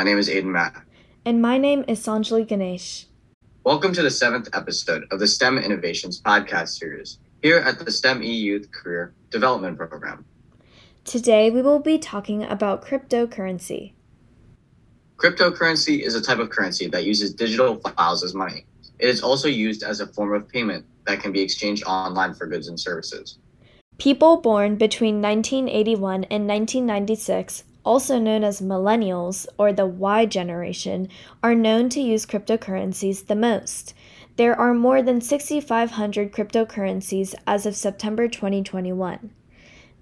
My name is Aiden Matt. And my name is Saanjali Ganesh. Welcome to the seventh episode of the STEM Innovations podcast series here at the STEM E Youth Career Development Program. Today we will be talking about cryptocurrency. Cryptocurrency is a type of currency that uses digital files as money. It is also used as a form of payment that can be exchanged online for goods and services. People born between 1981 and 1996, also known as millennials or the Y generation, are known to use cryptocurrencies the most. There are more than 6,500 cryptocurrencies as of September 2021.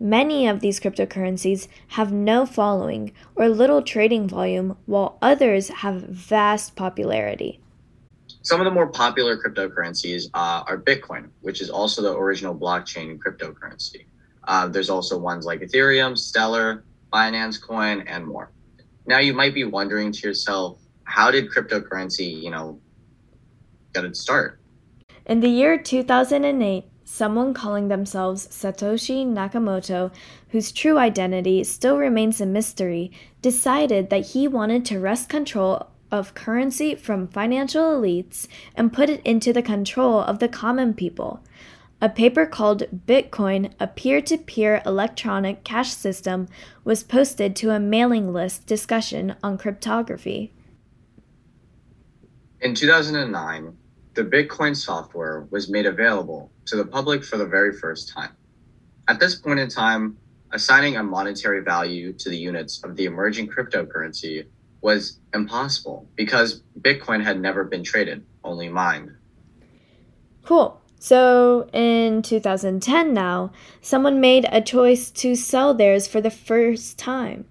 Many of these cryptocurrencies have no following or little trading volume, while others have vast popularity. Some of the more popular cryptocurrencies uh, are Bitcoin, which is also the original blockchain cryptocurrency. Uh, there's also ones like Ethereum, Stellar, Binance Coin, and more. Now you might be wondering to yourself, how did cryptocurrency, you know, get its start? In the year 2008, someone calling themselves Satoshi Nakamoto, whose true identity still remains a mystery, decided that he wanted to wrest control of currency from financial elites and put it into the control of the common people. A paper called Bitcoin, a peer to peer electronic cash system, was posted to a mailing list discussion on cryptography. In 2009, the Bitcoin software was made available to the public for the very first time. At this point in time, assigning a monetary value to the units of the emerging cryptocurrency was impossible because Bitcoin had never been traded, only mined. Cool. So in 2010 now, someone made a choice to sell theirs for the first time.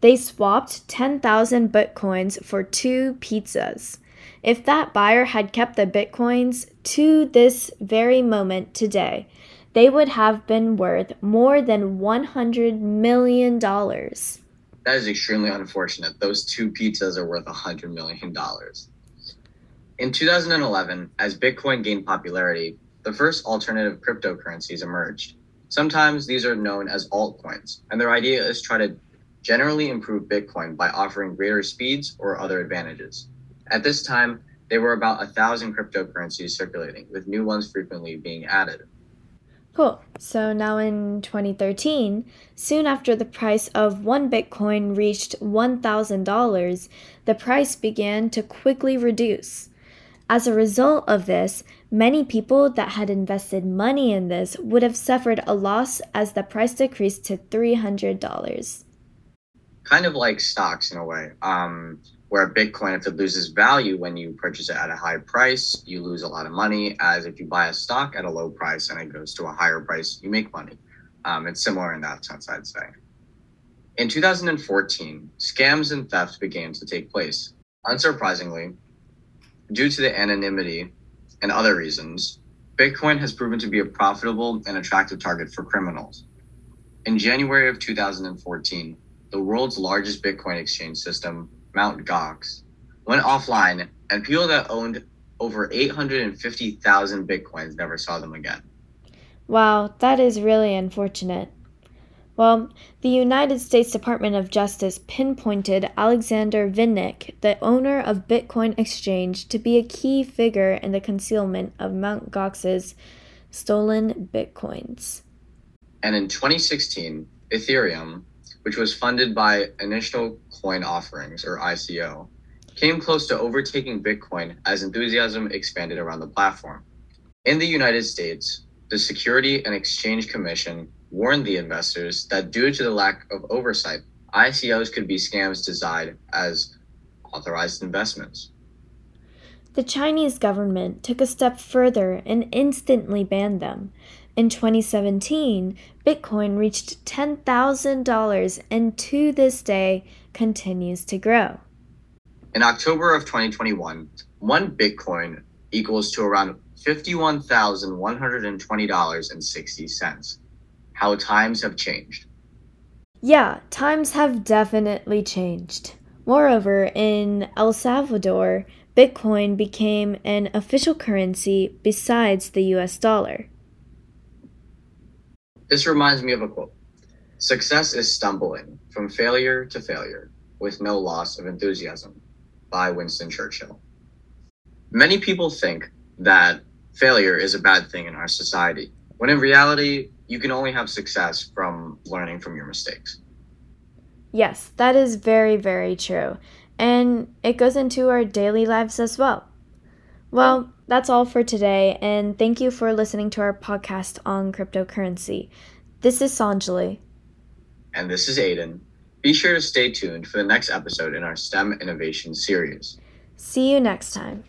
They swapped 10,000 bitcoins for two pizzas. If that buyer had kept the bitcoins to this very moment today, they would have been worth more than $100 million. That is extremely unfortunate. Those two pizzas are worth $100 million. In 2011, as Bitcoin gained popularity, the first alternative cryptocurrencies emerged. Sometimes these are known as altcoins, and their idea is try to generally improve Bitcoin by offering greater speeds or other advantages. At this time, there were about a thousand cryptocurrencies circulating, with new ones frequently being added. Cool. So now in 2013, soon after the price of one Bitcoin reached $1,000, the price began to quickly reduce. As a result of this, many people that had invested money in this would have suffered a loss as the price decreased to $300. Kind of like stocks in a way. Um, where Bitcoin, if it loses value when you purchase it at a high price, you lose a lot of money. As if you buy a stock at a low price and it goes to a higher price, you make money. Um, it's similar in that sense, I'd say. In 2014, scams and theft began to take place. Unsurprisingly, due to the anonymity and other reasons, Bitcoin has proven to be a profitable and attractive target for criminals. In January of 2014, the world's largest Bitcoin exchange system, Mt. Gox, went offline, and people that owned over 850,000 Bitcoins never saw them again. Wow, that is really unfortunate. Well, the United States Department of Justice pinpointed Alexander Vinnik, the owner of Bitcoin Exchange, to be a key figure in the concealment of Mt. Gox's stolen Bitcoins. And in 2016, Ethereum, which was funded by Initial Coin Offerings, or ICO, came close to overtaking Bitcoin as enthusiasm expanded around the platform. In the United States, the Security and Exchange Commission warned the investors that due to the lack of oversight, ICOs could be scams designed as authorized investments. The Chinese government took a step further and instantly banned them. In 2017, Bitcoin reached $10,000 and to this day continues to grow. In October of 2021, one Bitcoin equals to around $51,120.60. How times have changed. Yeah, times have definitely changed. Moreover, in El Salvador, Bitcoin became an official currency besides the US dollar. This reminds me of a quote Success is stumbling from failure to failure with no loss of enthusiasm by Winston Churchill. Many people think that failure is a bad thing in our society, when in reality, you can only have success from learning from your mistakes. Yes, that is very, very true. And it goes into our daily lives as well. Well, that's all for today, and thank you for listening to our podcast on cryptocurrency. This is Saanjali. And this is Aiden. Be sure to stay tuned for the next episode in our STEM Innovation series. See you next time.